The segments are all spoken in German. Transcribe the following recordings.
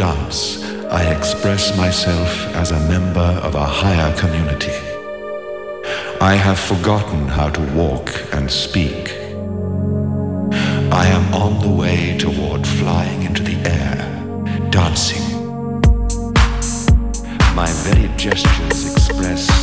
dance, I express myself as a member of a higher community. I have forgotten how to walk and speak. I am on the way toward flying into the air, dancing. My very gestures express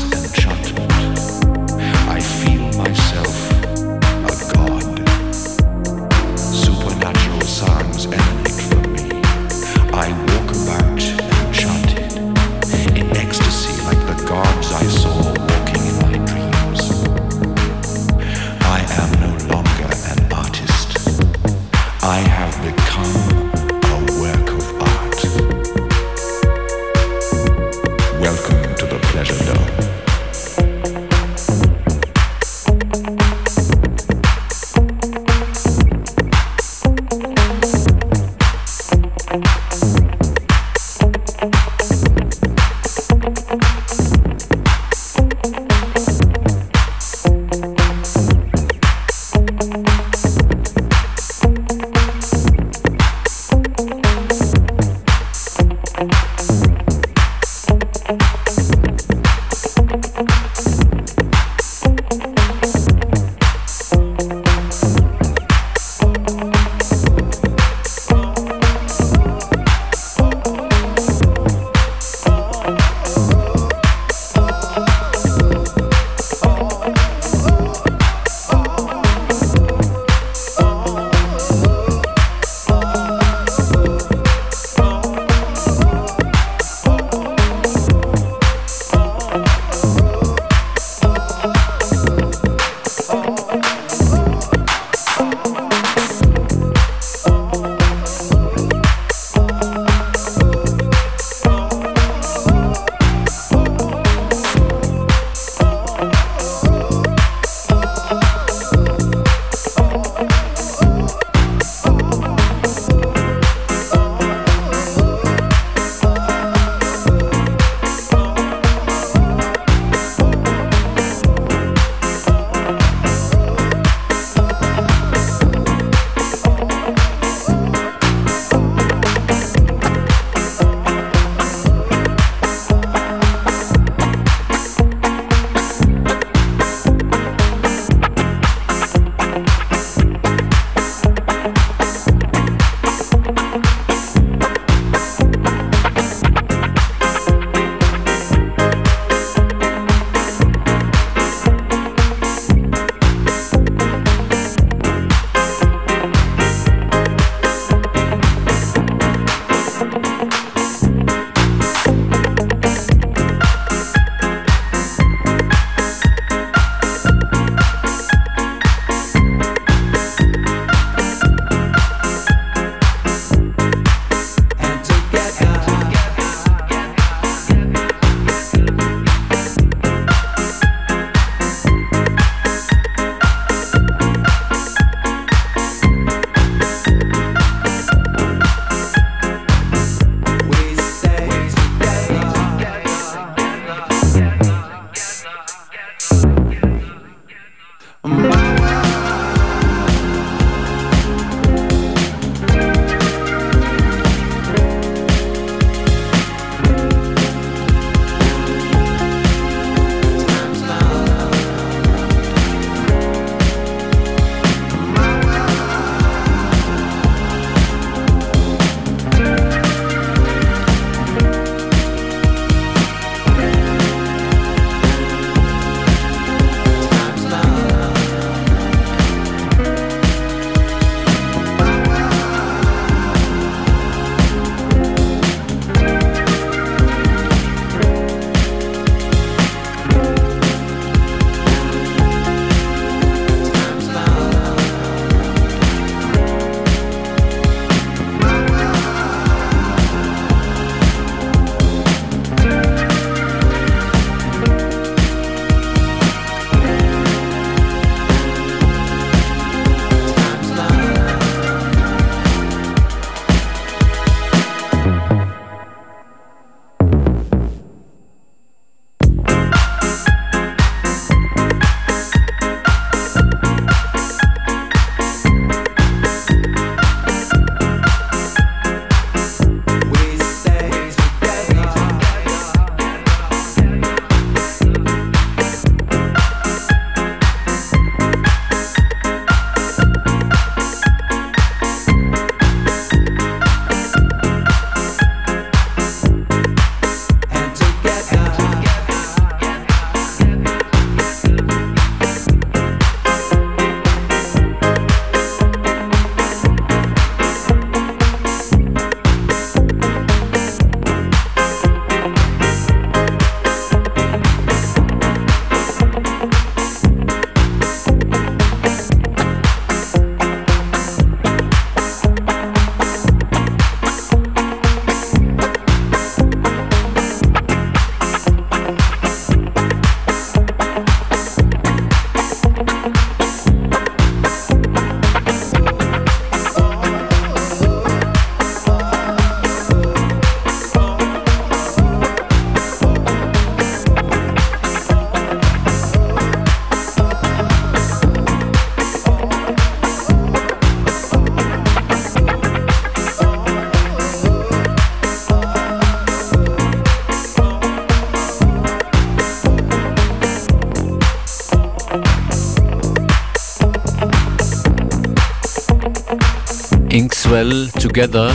Inkswell Together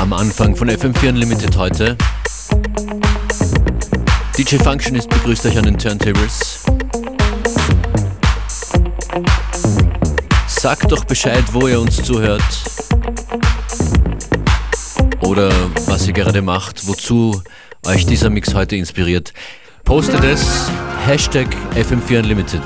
am Anfang von FM4 Unlimited heute. DJ Functionist begrüßt euch an den Turntables. Sagt doch Bescheid, wo ihr uns zuhört. Oder was ihr gerade macht, wozu euch dieser Mix heute inspiriert. Postet es, Hashtag FM4 Unlimited.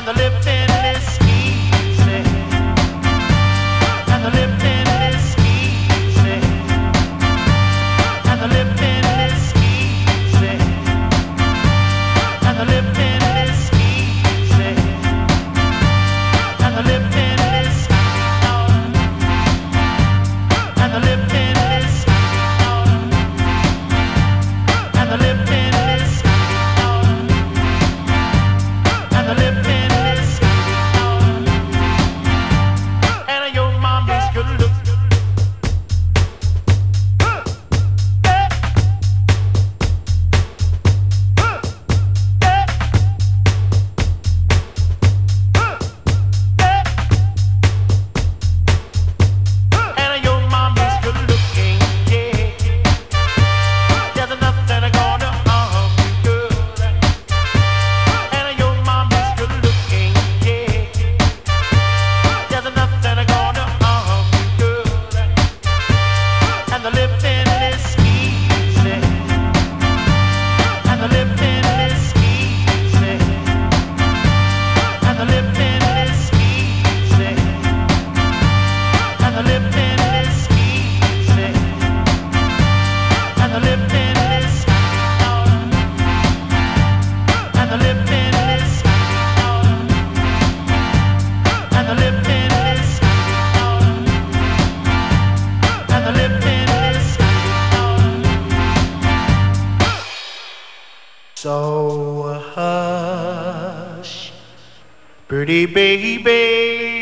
and the living. So hush, pretty baby.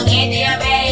Como que te amé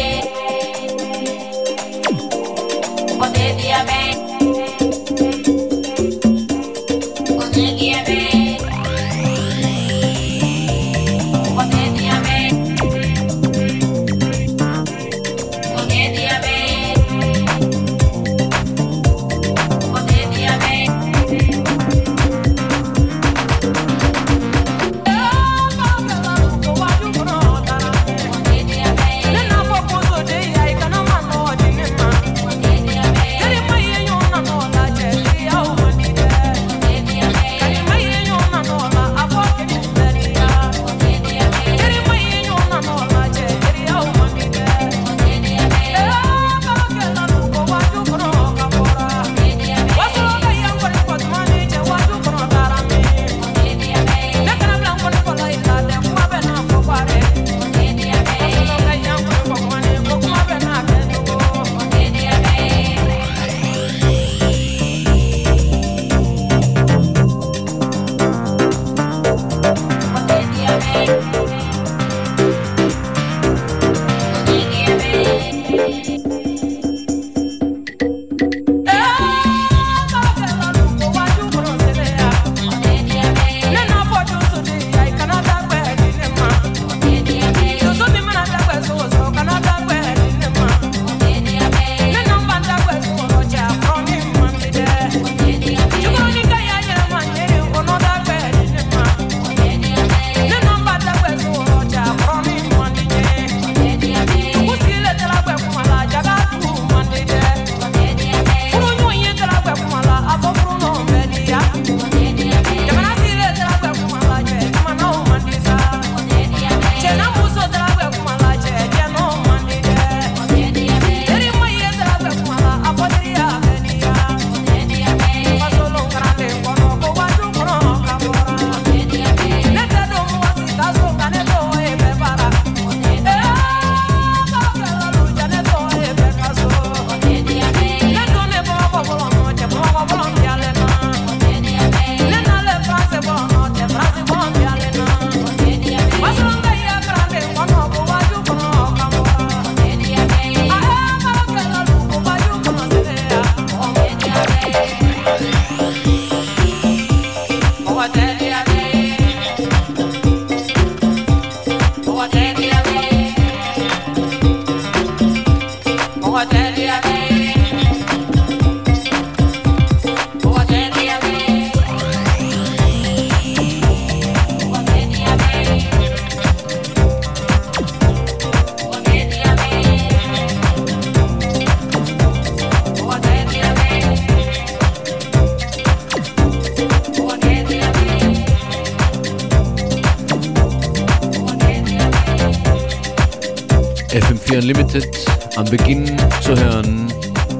Beginn zu hören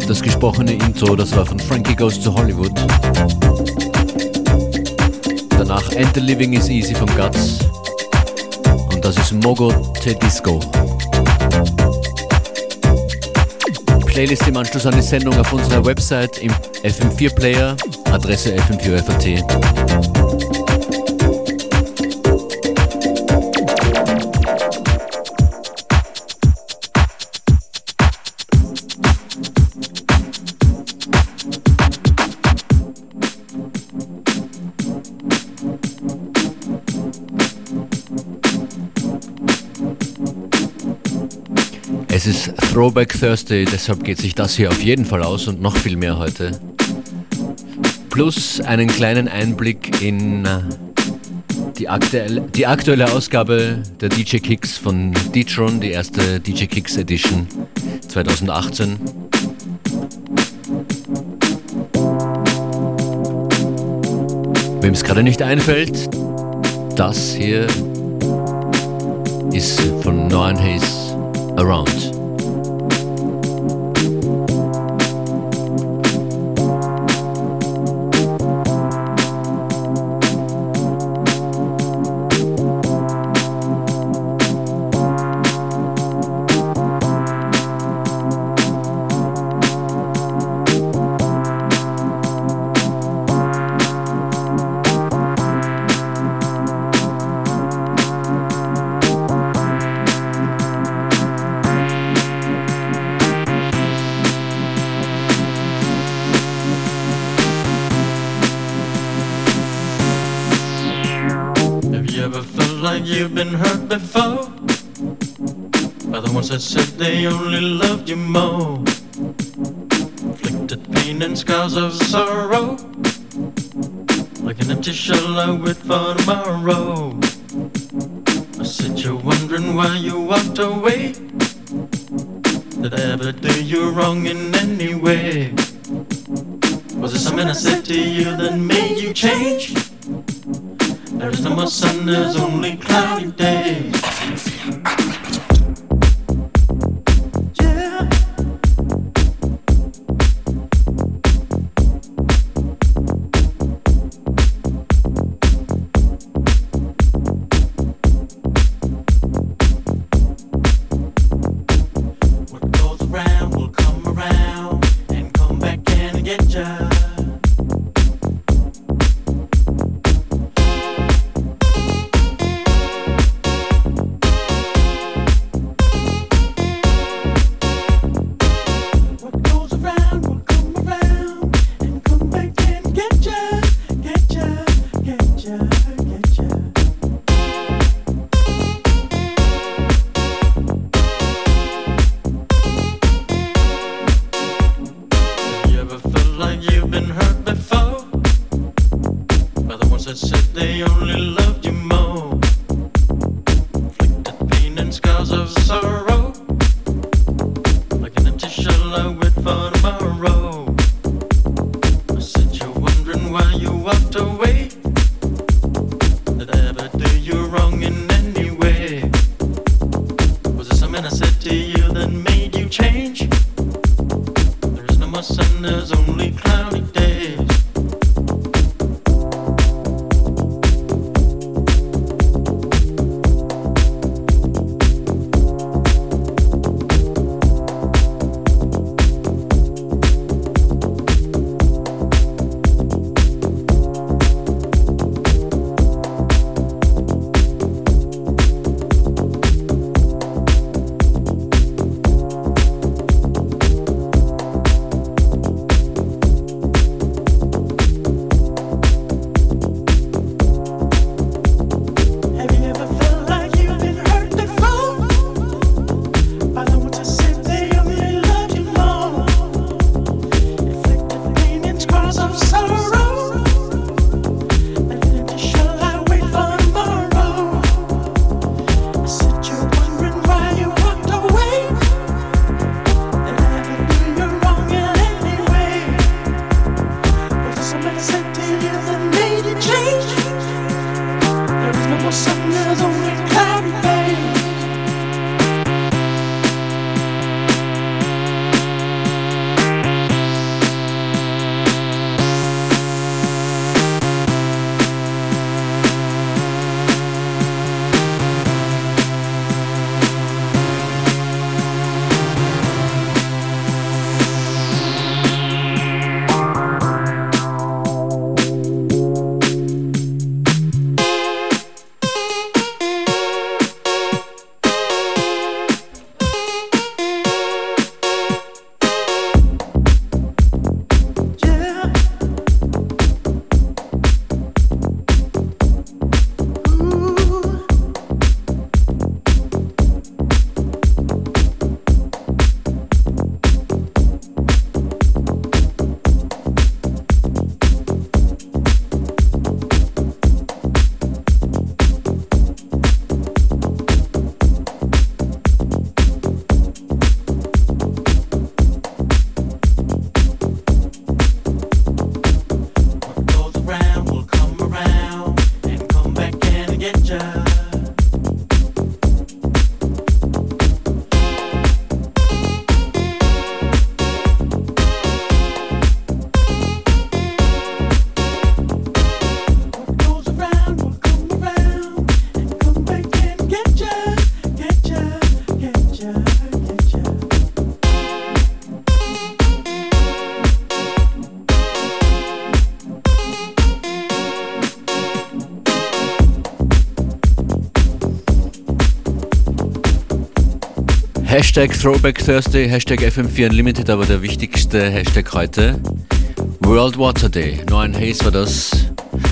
das gesprochene Intro, das war von Frankie Goes to Hollywood. Danach And the Living is Easy von Guts. Und das ist Mogo Te Disco. Die Playlist im Anschluss an die Sendung auf unserer Website im FM4 Player, Adresse fm4.at. Es ist Throwback Thursday, deshalb geht sich das hier auf jeden Fall aus und noch viel mehr heute. Plus einen kleinen Einblick in äh, die aktuelle, die aktuelle Ausgabe der DJ Kicks von D-Tron, die erste DJ Kicks Edition 2018. Wem es gerade nicht einfällt, das hier ist von Noan Hayes around. like you've been hurt before by the ones that said they only loved you more. Inflicted pain and scars of sorrow, like an empty shell I wait for tomorrow. I said you're wondering why you walked away. Did I ever do you wrong in any way? Was it something I said to you that made you change? There's no more sun, there's only cloudy days. abandoned scars of sorrow, like an empty shell I will. Hashtag Throwback Thursday, Hashtag FM4 Unlimited, aber der wichtigste Hashtag heute World Water Day. Neuen Hayes war das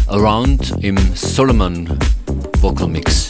Around im Solomon Vocal Mix.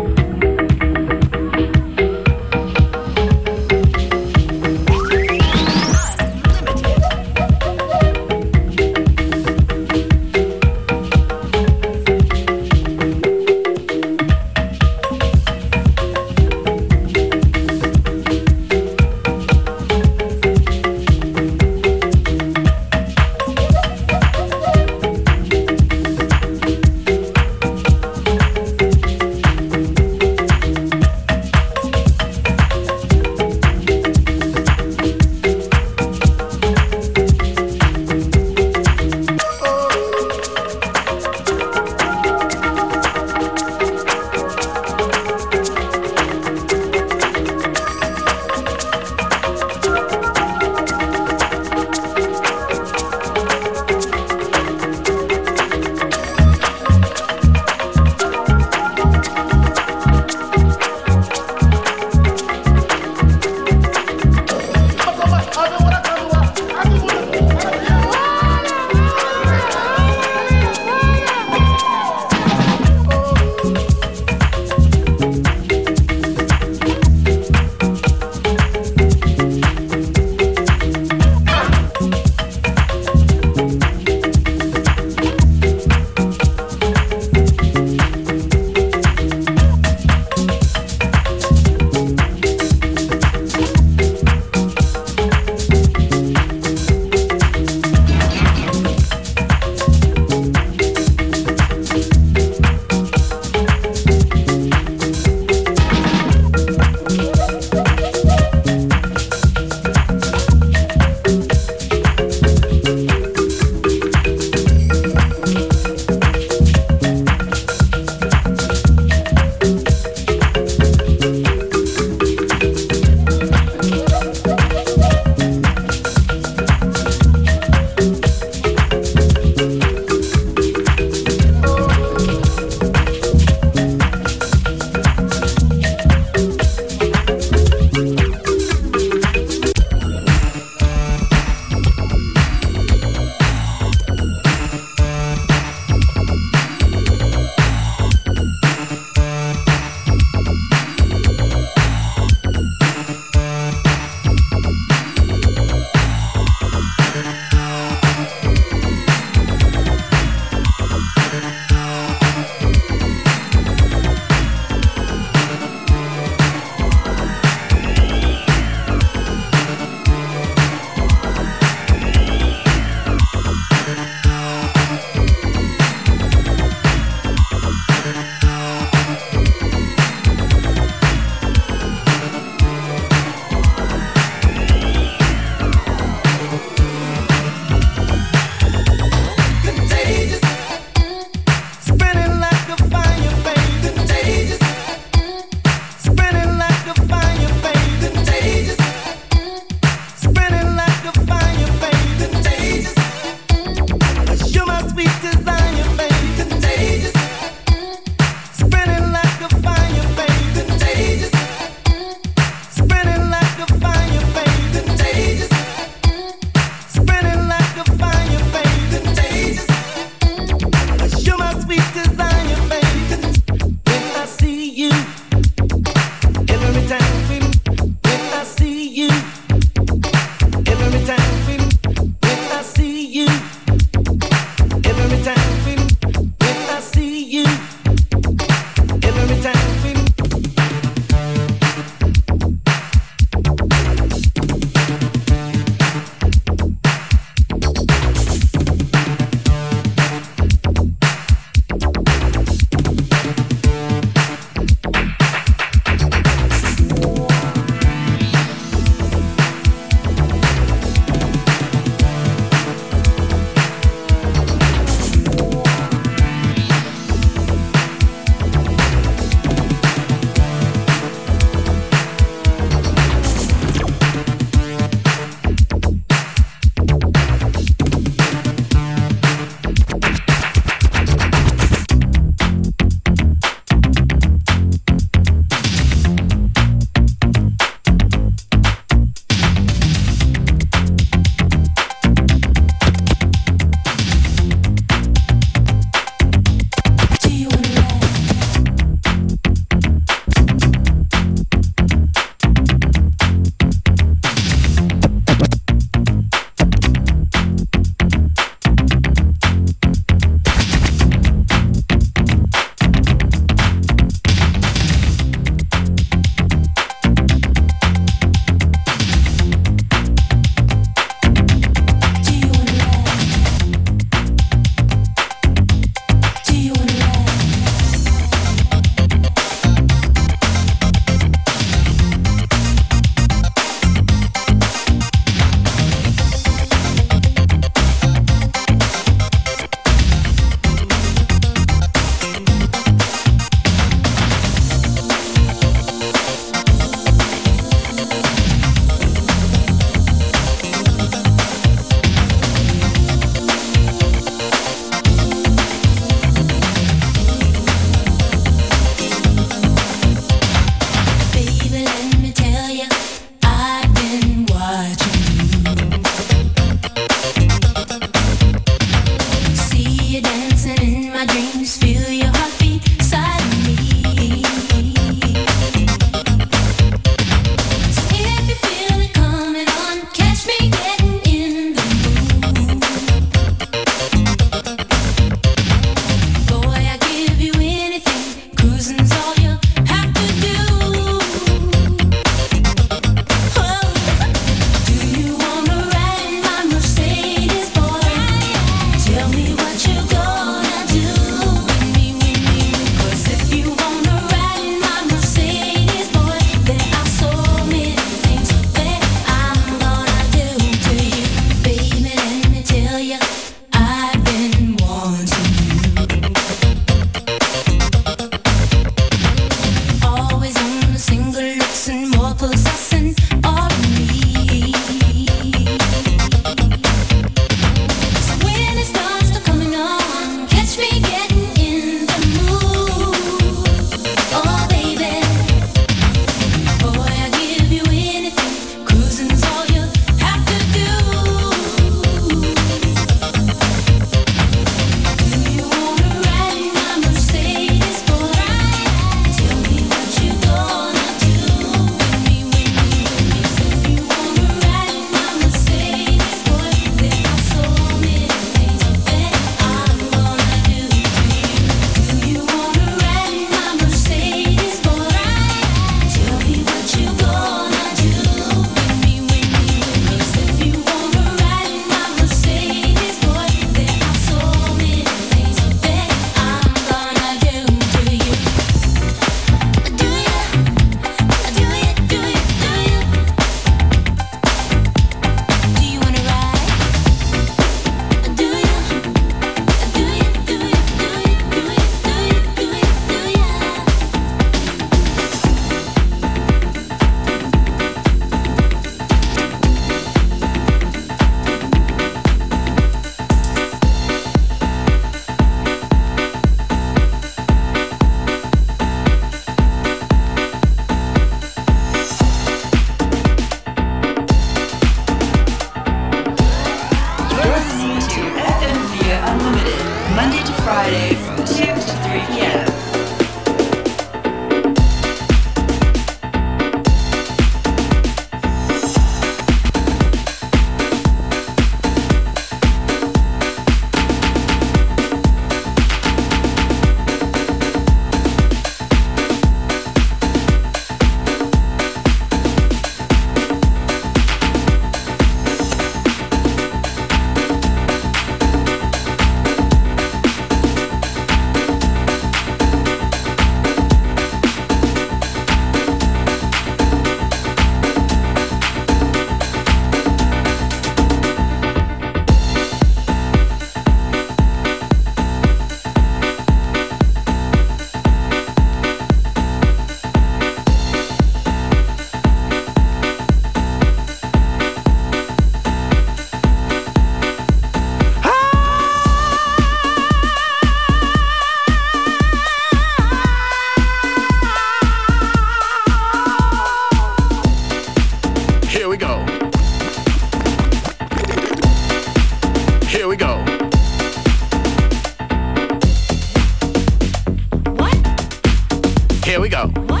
Here we go. What?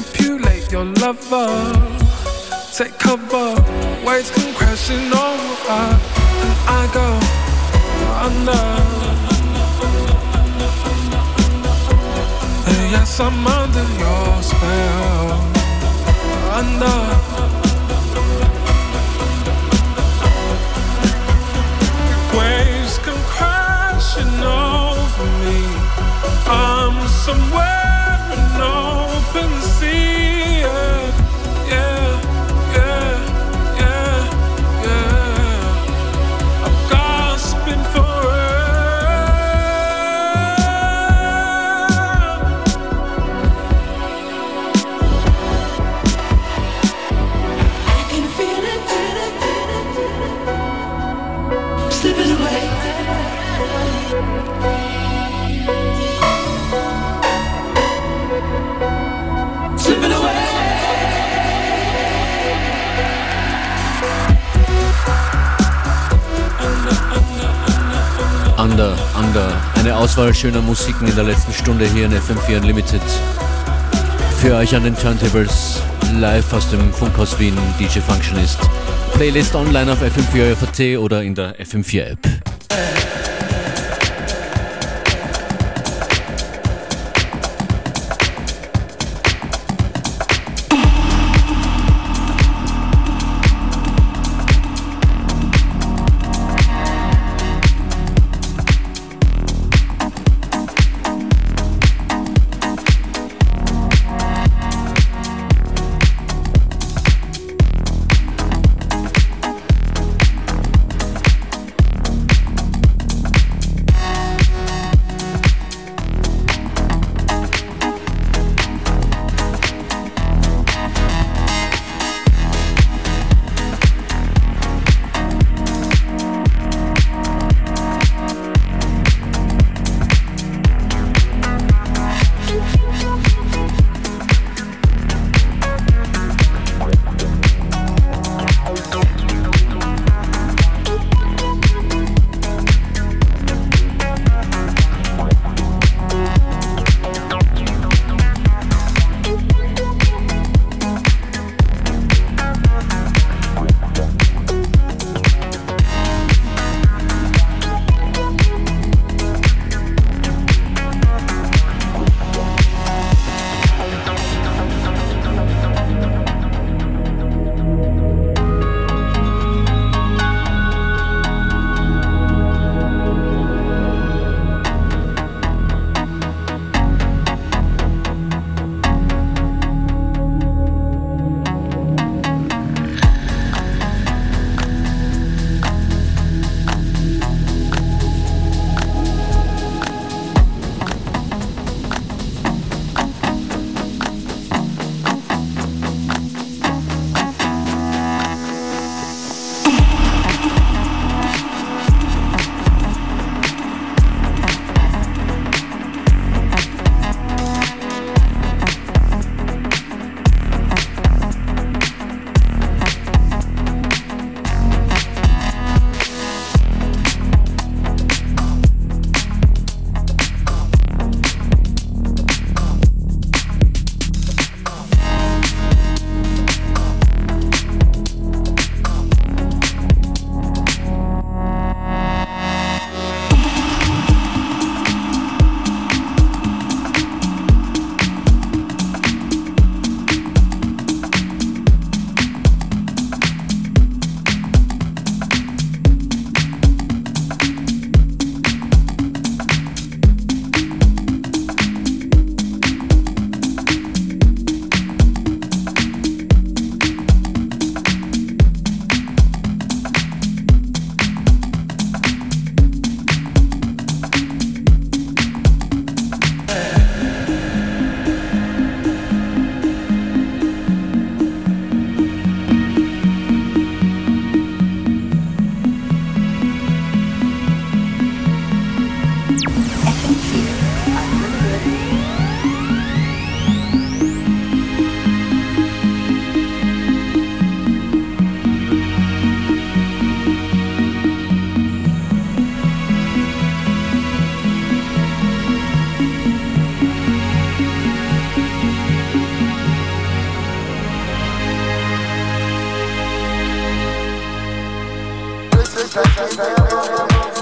manipulate your lover. Take cover, waves come crashing over, and I go under. And yes, I'm under your spell, under. waves come crashing over me. I'm somewhere. Auswahl schöner Musiken in der letzten Stunde hier in FM4 Unlimited. Für euch an den Turntables live aus dem Funkhaus Wien, DJ Functionist. Playlist online auf FM4 FAT oder in der FM4 App. Thank you.